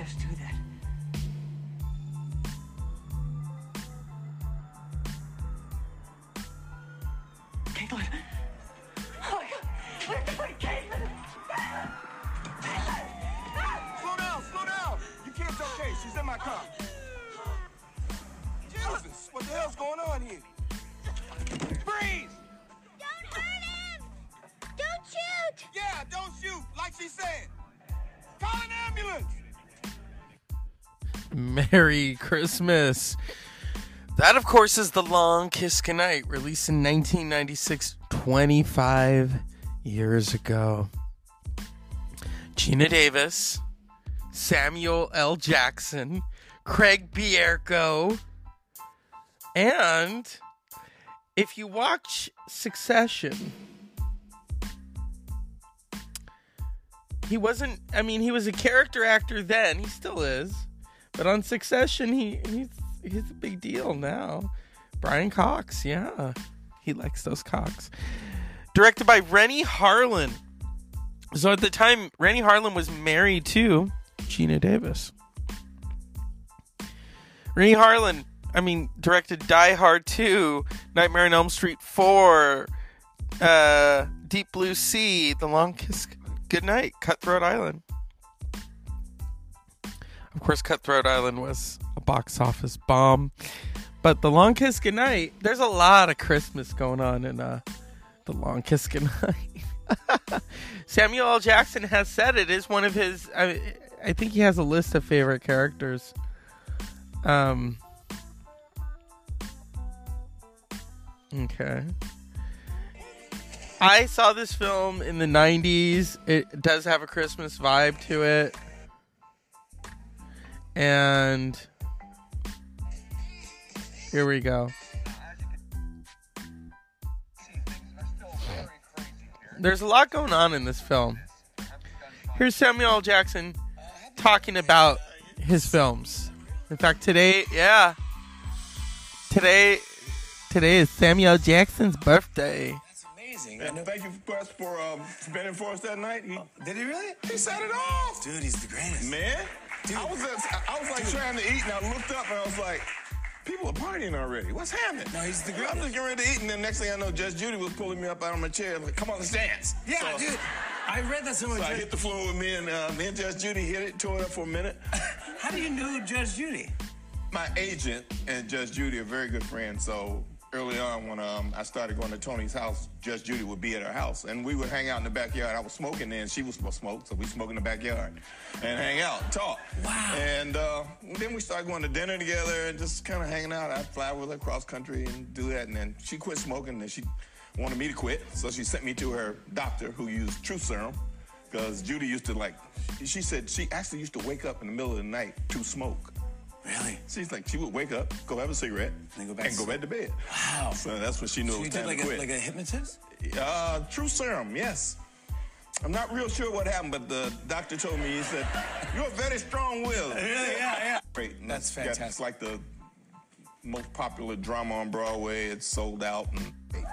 Just do that. Caitlin! Oh my god! We have to find Caitlin! Slow down, slow down. You can't tell Kate. She's in my car. Jesus, what the hell's going on here? Freeze! Don't hurt him! Don't shoot! Yeah, don't shoot, like she said. Call an ambulance. Merry Christmas. That, of course, is The Long Kiss Goodnight, released in 1996, 25 years ago. Geena Davis, Samuel L. Jackson, Craig Bierko, and if you watch Succession, he wasn't, I mean, he was a character actor then, he still is. But on Succession, he he's he's a big deal now. Brian Cox, yeah, he likes those cocks. Directed by Renny Harlin. So at the time, Renny Harlin was married to Geena Davis. Renny Harlin, I mean, directed Die Hard 2, Nightmare on Elm Street 4, uh, Deep Blue Sea, The Long Kiss Goodnight, Cutthroat Island. Of course, Cutthroat Island was a box office bomb. But The Long Kiss Goodnight, there's a lot of Christmas going on in uh, The Long Kiss Goodnight. Samuel L. Jackson has said it is one of his. I, I think he has a list of favorite characters. Um. Okay. I saw this film in the 90s. It does have a Christmas vibe to it. And here we go. There's a lot going on in this film. Here's Samuel L. Jackson talking about his films. In fact, today, yeah, today, today is Samuel Jackson's birthday. Amazing. And thank you for, for, um, for betting for us that night. He, Did he really? he set it off. Dude, he's the greatest. Man, I was at, I was like trying to eat, and I looked up, and I was like, people are partying already. What's happening? No, he's the girl. I'm just getting ready to eat, and then next thing I know, Judge Judy was pulling me up out of my chair, like, come on, let's dance. Yeah, So- dude. I read that somewhere. So I hit the floor with me and uh, me and Judge Judy hit it, tore it up for a minute. How do you know Judge Judy? My agent and Judge Judy are very good friends. So early on, when um, I started going to Tony's house, Judge Judy would be at her house, and we would hang out in the backyard. I was smoking then; she was supposed to smoke, so we smoke in the backyard and hang out, talk. Wow. And uh, then we started going to dinner together and just kind of hanging out. I'd fly with her cross country and do that, and then she quit smoking, and she wanted me to quit, so she sent me to her doctor who used Truth Serum. Because Judy used to like, she said she actually used to wake up in the middle of the night to smoke. Really? She's like, she would wake up, go have a cigarette, Then go back and to go back to bed. Wow. So that's when she knew So it you was did time like to a, quit. like a hypnotist? uh, true serum, yes. I'm not real sure what happened, but the doctor told me, he said, you're a very strong will. Really? Yeah, yeah. Great. and That's fantastic. It's like the most popular drama on Broadway. It's sold out. And,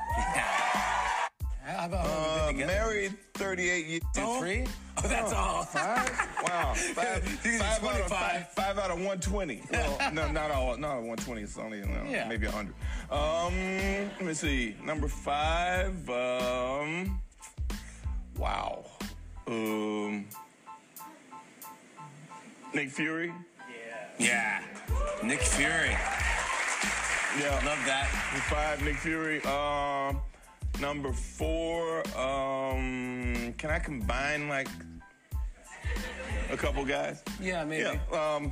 How about uh, we been together? married 38 years Two, old. three? Oh, that's all. Five? Wow. Five, He's five, out of, 25. five, five out of 120. Well, no, not all. Not 120. It's only no, Yeah. maybe 100. Um, let me see. Number five. Um, wow. Um, Nick Fury. Yeah. Nick Fury. Yeah. Love that. Number five, Nick Fury. Um, number four. Um, can I combine like a couple guys? Yeah, maybe. Yeah. Um,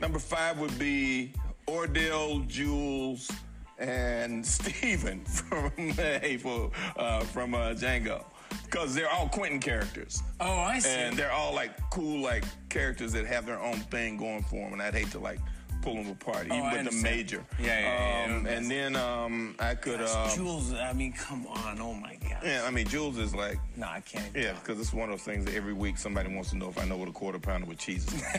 number five would be Ordell, Jules, and Steven from Hateful, uh, from uh, Django. Because they're all Quentin characters. Oh, I see. And they're all like cool, like characters that have their own thing going for them. And I'd hate to like pull them apart, even Oh, with the major. Yeah, yeah, yeah, Um, yeah. and then um, I could. Um, Jules, I mean, come on. Oh my God. yeah, I mean, Jules is like. No, I can't. Yeah, because it's one of those things that every week somebody wants to know if I know what a quarter pounder with cheese is.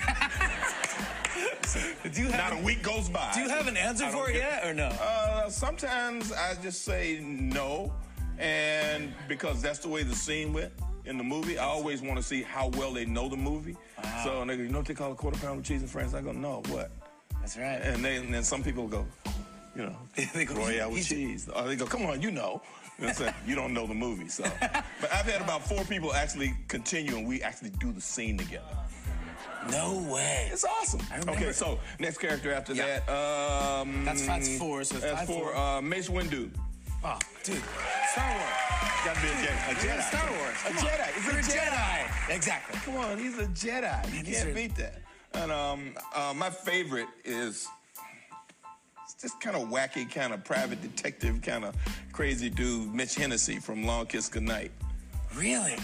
Do you Not a week goes by. Do you have an answer I for it yet, or no? Uh, sometimes I just say no, and because that's the way the scene went in the movie, I always want to see how well they know the movie. So and they go, you know what they call a quarter pounder with cheese in France? I go, no, what? That's right. And, they, and then some people go, you know, They go, Royale with cheese. Or they go, come on, you know. It's like, you don't know the movie, so. But I've had about four people actually continue, and we actually do the scene together. no way. It's awesome. I Okay, so next character after Yeah. that. Um, That's- that's four, so it's that's four. four. Uh, Mace Windu. Oh, dude. Star Wars. Gotta be a Jedi. A Jedi. Star Wars. A on. Jedi. He's You're a Jedi. Exactly. Come on, he's a Jedi. You can't beat that. And um, uh, my favorite is it's just kind of wacky, kind of private detective, kind of crazy dude, Mitch Hennessy from Long Kiss Goodnight. Really?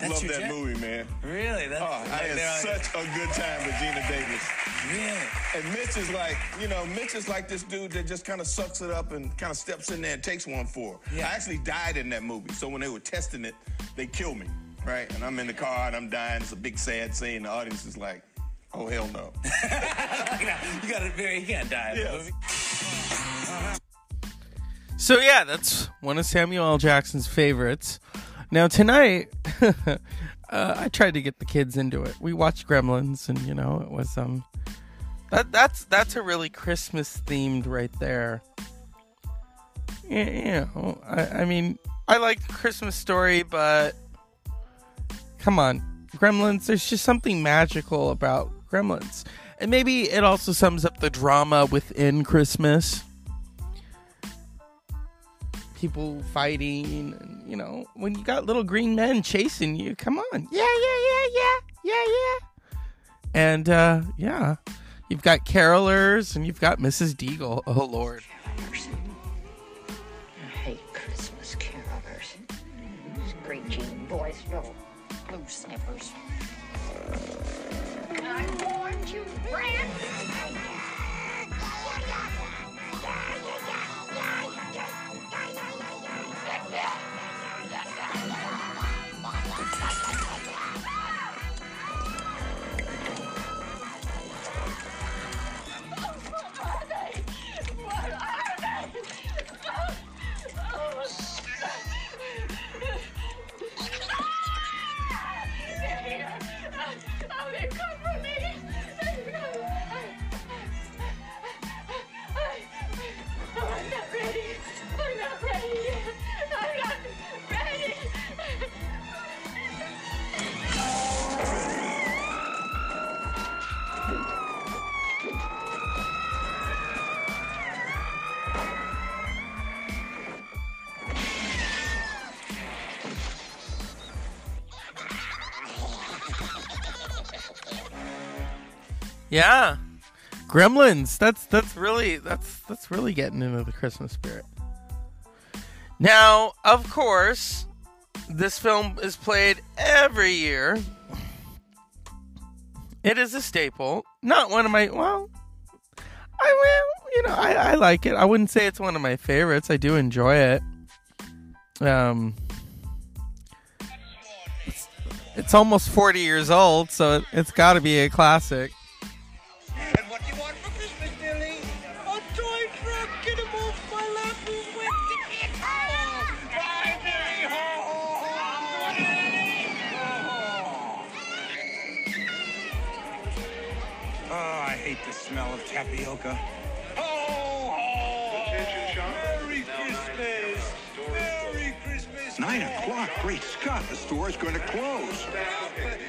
That's Love that movie, man. Really? That's Oh, I had such a good time with Geena Davis. Really? And Mitch is like, you know, Mitch is like this dude that just kind of sucks it up and kind of steps in there and takes one for. her. Yeah. I actually died in that movie. So when they were testing it, they killed me, right? And I'm in the car and I'm dying. It's a big sad scene. The audience is like, oh, hell no. you got to very. You can't die in the movie. So yeah, that's one of Samuel L. Jackson's favorites. Now tonight, uh, I tried to get the kids into it. We watched Gremlins, and you know it was um, that that's that's a really Christmas themed right there. Yeah, you know, I, I mean, I like the Christmas story, but come on, Gremlins. There's just something magical about Gremlins, and maybe it also sums up the drama within Christmas people fighting you know when you got little green men chasing you come on yeah yeah yeah yeah yeah yeah and uh yeah you've got carolers and you've got mrs deagle oh lord Carolers. I hate Christmas carolers. Screeching boys, little blue sniffers. I warned you, Brad. Yeah. Gremlins. That's that's really that's that's really getting into the christmas spirit. Now of course this film is played every year. It is a staple. Not one of my well i will you know I, I like it. I wouldn't say it's one of my favorites. I do enjoy it. Um it's, it's almost 40 years old so it, it's got to be a classic smell of tapioca. Ho, ho. Merry Christmas. Merry Christmas. Nine o'clock. Great Scott, the store is going to close.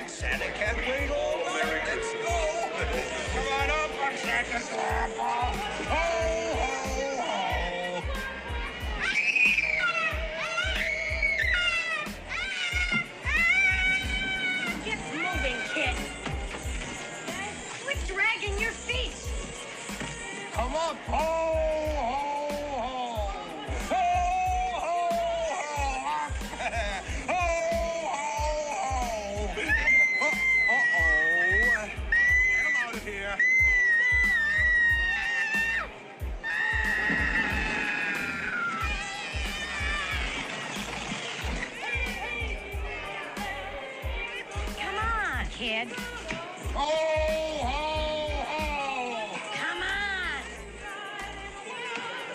Santa can't wait all night. Let's go. Come on up on Santa's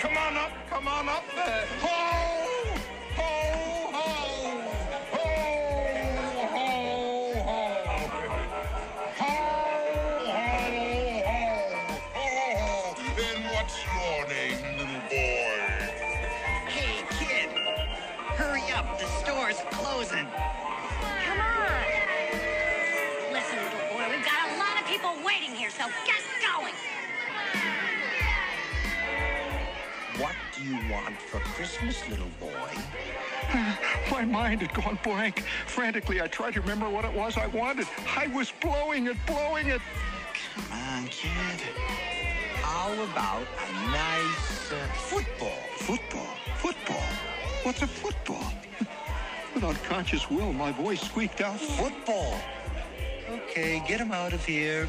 Come on up, come on up there. Ho! You want for Christmas, little boy? My mind had gone blank. Frantically, I tried to remember what it was I wanted. I was blowing it, blowing it. Come on, kid. How about a nice uh, football? Football, football. What's a football? With unconscious will, my voice squeaked out. Football. Okay, get him out of here.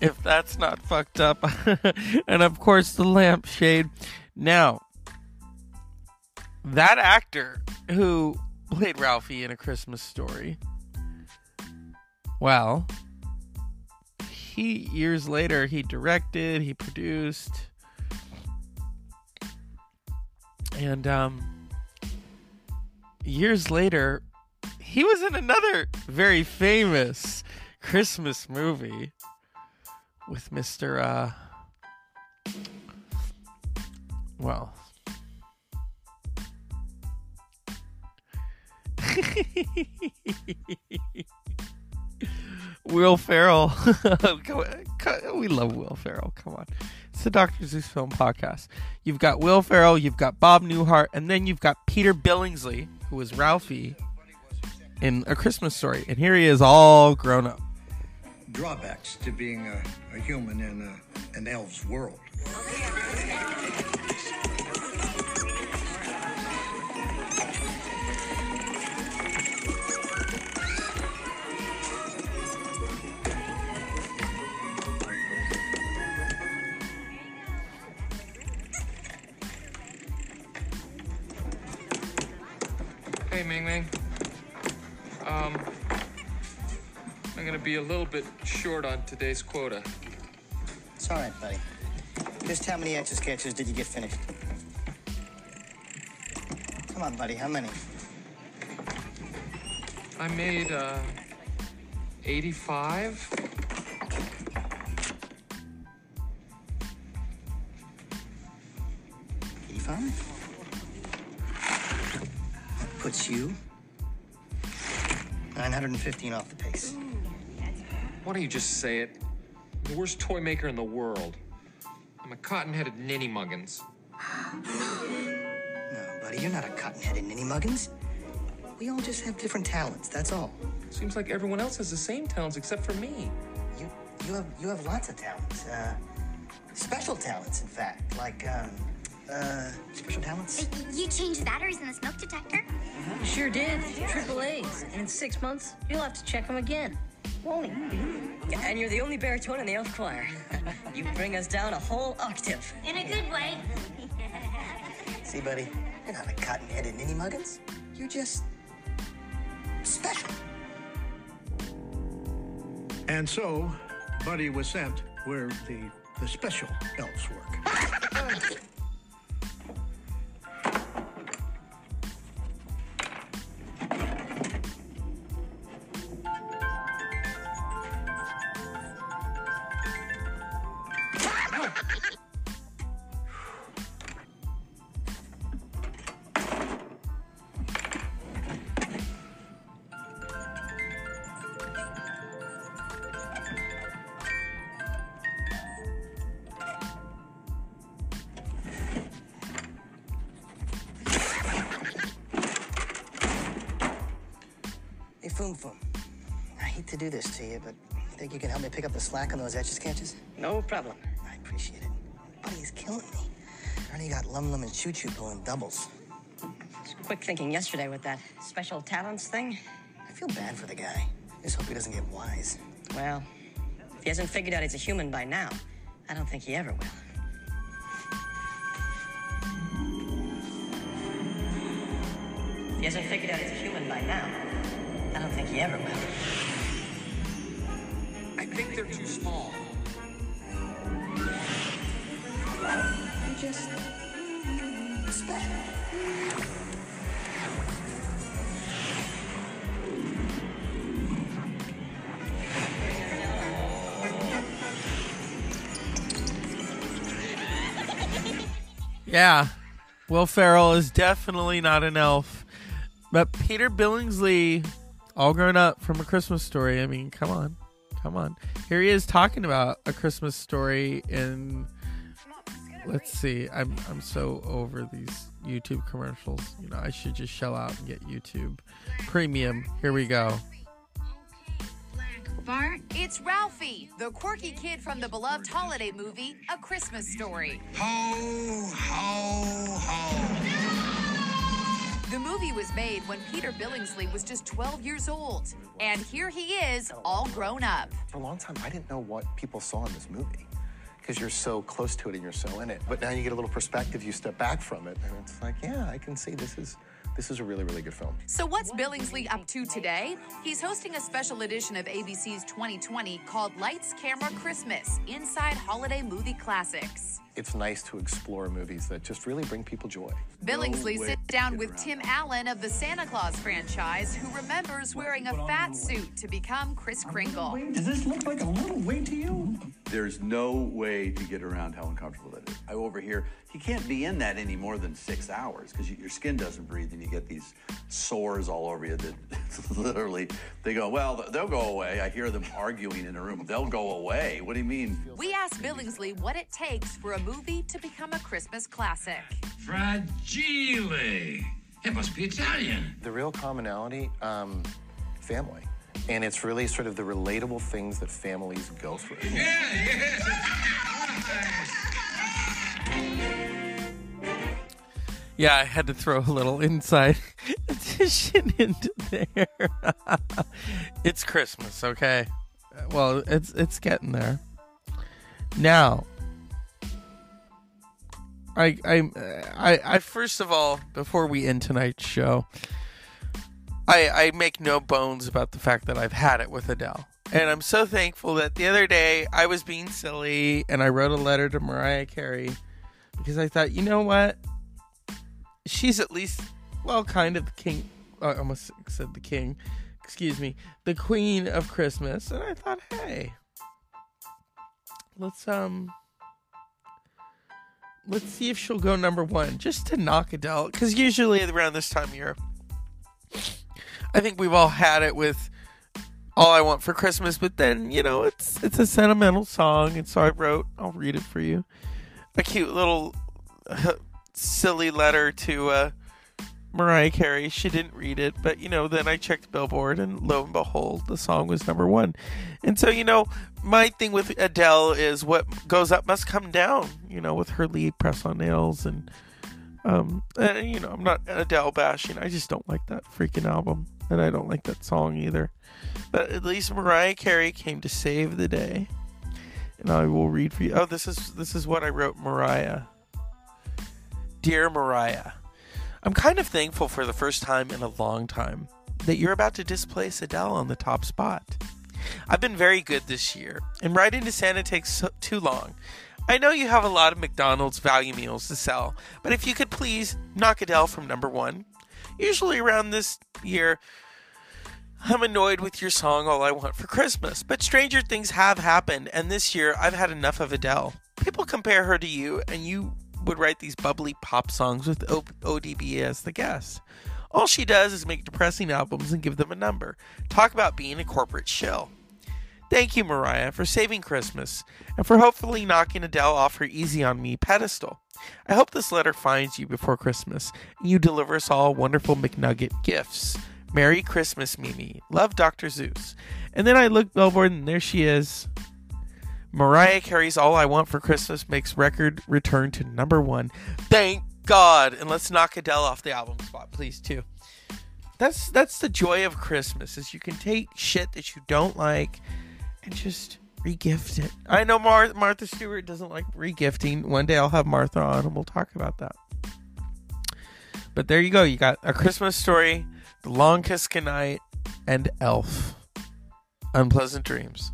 if that's not fucked up. and of course, the lampshade. Now, that actor who played Ralphie in A Christmas Story, well, he years later he directed, he produced, and um, years later he was in another very famous Christmas movie with Mr. Uh, well, Will Ferrell. We love Will Ferrell. Come on. It's the Dr. Zeus Film Podcast. You've got Will Ferrell, you've got Bob Newhart, and then you've got Peter Billingsley, who was Ralphie in A Christmas Story. And here he is all grown up. drawbacks to being a, a human in a, an elf's world. Hey, Ming Ming. Um, I'm gonna be a little bit short on today's quota. It's all right, buddy. Just how many etch sketches did you get finished? Come on, buddy. How many? I made, uh, 85? Eighty-five. That puts you nine hundred and fifteen off the pace. Why don't you just say it? I'm the worst toy maker in the world. I'm a cotton-headed ninny muggins. No, buddy, you're not a cotton-headed ninny muggins. We all just have different talents. That's all. Seems like everyone else has the same talents except for me. You you have you have lots of talents. Uh, special talents, in fact. Like um, uh, special talents. You changed the batteries in the smoke detector? You sure did. Triple A's. And in six months, you'll have to check them again. Won't he? And you're the only baritone in the elf choir. you bring us down a whole octave. In a good way. See, buddy, you're not a cotton-headed ninny muggins. You're just special. And so, Buddy was sent where the, the special elves work. this to you, but Think you can help me pick up the slack on those etch sketches? No problem. I appreciate it. Buddy is killing me. Ernie got Lum Lum and Choo Choo pulling doubles. Quick thinking yesterday with that special talents thing. I feel bad for the guy. Just hope he doesn't get wise. Well, if he hasn't figured out he's a human by now, I don't think he ever will. If he hasn't figured out he's a human by now, I don't think he ever will. I think they're too small. You just expect. Yeah, Will Ferrell is definitely not an elf, but Peter Billingsley, all grown up from A Christmas Story. I mean, come on, come on. Here he is talking about A Christmas Story in. Let's see. I'm I'm so over these YouTube commercials. You know, I should just shell out and get YouTube Premium. Here we go. Bart, it's Ralphie, the quirky kid from the beloved holiday movie, A Christmas Story. Ho, ho, ho. The movie was made when Peter Billingsley was just 12 years old. And here he is, all grown up. For a long time, I didn't know what people saw in this movie because you're so close to it and you're so in it. But now you get a little perspective, you step back from it, and it's like, yeah, I can see this is this is a really, really good film. So, what's Billingsley up to today? He's hosting a special edition of ABC's 2020 called Lights, Camera, Christmas Inside Holiday Movie Classics. It's nice to explore movies that just really bring people joy. Billingsley sits down with Tim Allen of the Santa Claus franchise, who remembers wearing a fat suit to become Kris Kringle. Does this look like a little weight to you? There's no way to get around how uncomfortable that is. I overhear here, you can't be in that any more than six hours because your skin doesn't breathe and you get these sores all over you that literally they go, well, they'll go away. I hear them arguing in a room. They'll go away. What do you mean? We asked Billingsley what it takes for a movie to become a Christmas classic. Fragile. It must be Italian. The real commonality, um, family. And it's really sort of the relatable things that families go through. Yeah, yeah. yeah, I had to throw a little inside addition into there. it's Christmas, okay? Well, it's it's getting there. Now, I I I, I first of all, before we end tonight's show, I I make no bones about the fact that I've had it with Adele. And I'm so thankful that the other day I was being silly and I wrote a letter to Mariah Carey because I thought, you know what? she's at least well kind of king I almost said the king. Excuse me. The queen of christmas. And i thought hey let's um let's see if she'll go number one just to knock adele because usually around this time of year i think we've all had it with all i want for christmas but then you know it's it's a sentimental song and so i wrote i'll read it for you. A cute little silly letter to uh, Mariah Carey. She didn't read it, but you know, then I checked Billboard, and lo and behold, the song was number one. And so, you know, my thing with Adele is what goes up must come down. You know, with her lead press on nails, and um, and, you know, I'm not Adele bashing. I just don't like that freaking album, and I don't like that song either. But at least Mariah Carey came to save the day. And I will read for you. Oh, this is this is what I wrote, Mariah. Dear Mariah, I'm kind of thankful for the first time in a long time that you're about to displace Adele on the top spot. I've been very good this year, and writing to Santa takes so, too long. I know you have a lot of McDonald's value meals to sell, but if you could please knock Adele from number one. Usually around this year, I'm annoyed with your song All I Want for Christmas, but stranger things have happened, and this year I've had enough of Adele. People compare her to you, and you would write these bubbly pop songs with o- ODB as the guest. All she does is make depressing albums and give them a number. Talk about being a corporate shill. Thank you, Mariah, for saving Christmas and for hopefully knocking Adele off her Easy on Me pedestal. I hope this letter finds you before Christmas and you deliver us all wonderful McNugget gifts. Merry Christmas, Mimi. Love Dr. Zeus. And then I look billboard and there she is. Mariah Carey's All I Want for Christmas makes record return to number one. Thank God. And let's knock Adele off the album spot, please, too. That's that's the joy of Christmas is you can take shit that you don't like and just regift it. I know Mar- Martha Stewart doesn't like regifting. One day I'll have Martha on and we'll talk about that. But there you go. You got a Christmas story, The Long Kiss Goodnight, and Elf. Unpleasant Dreams.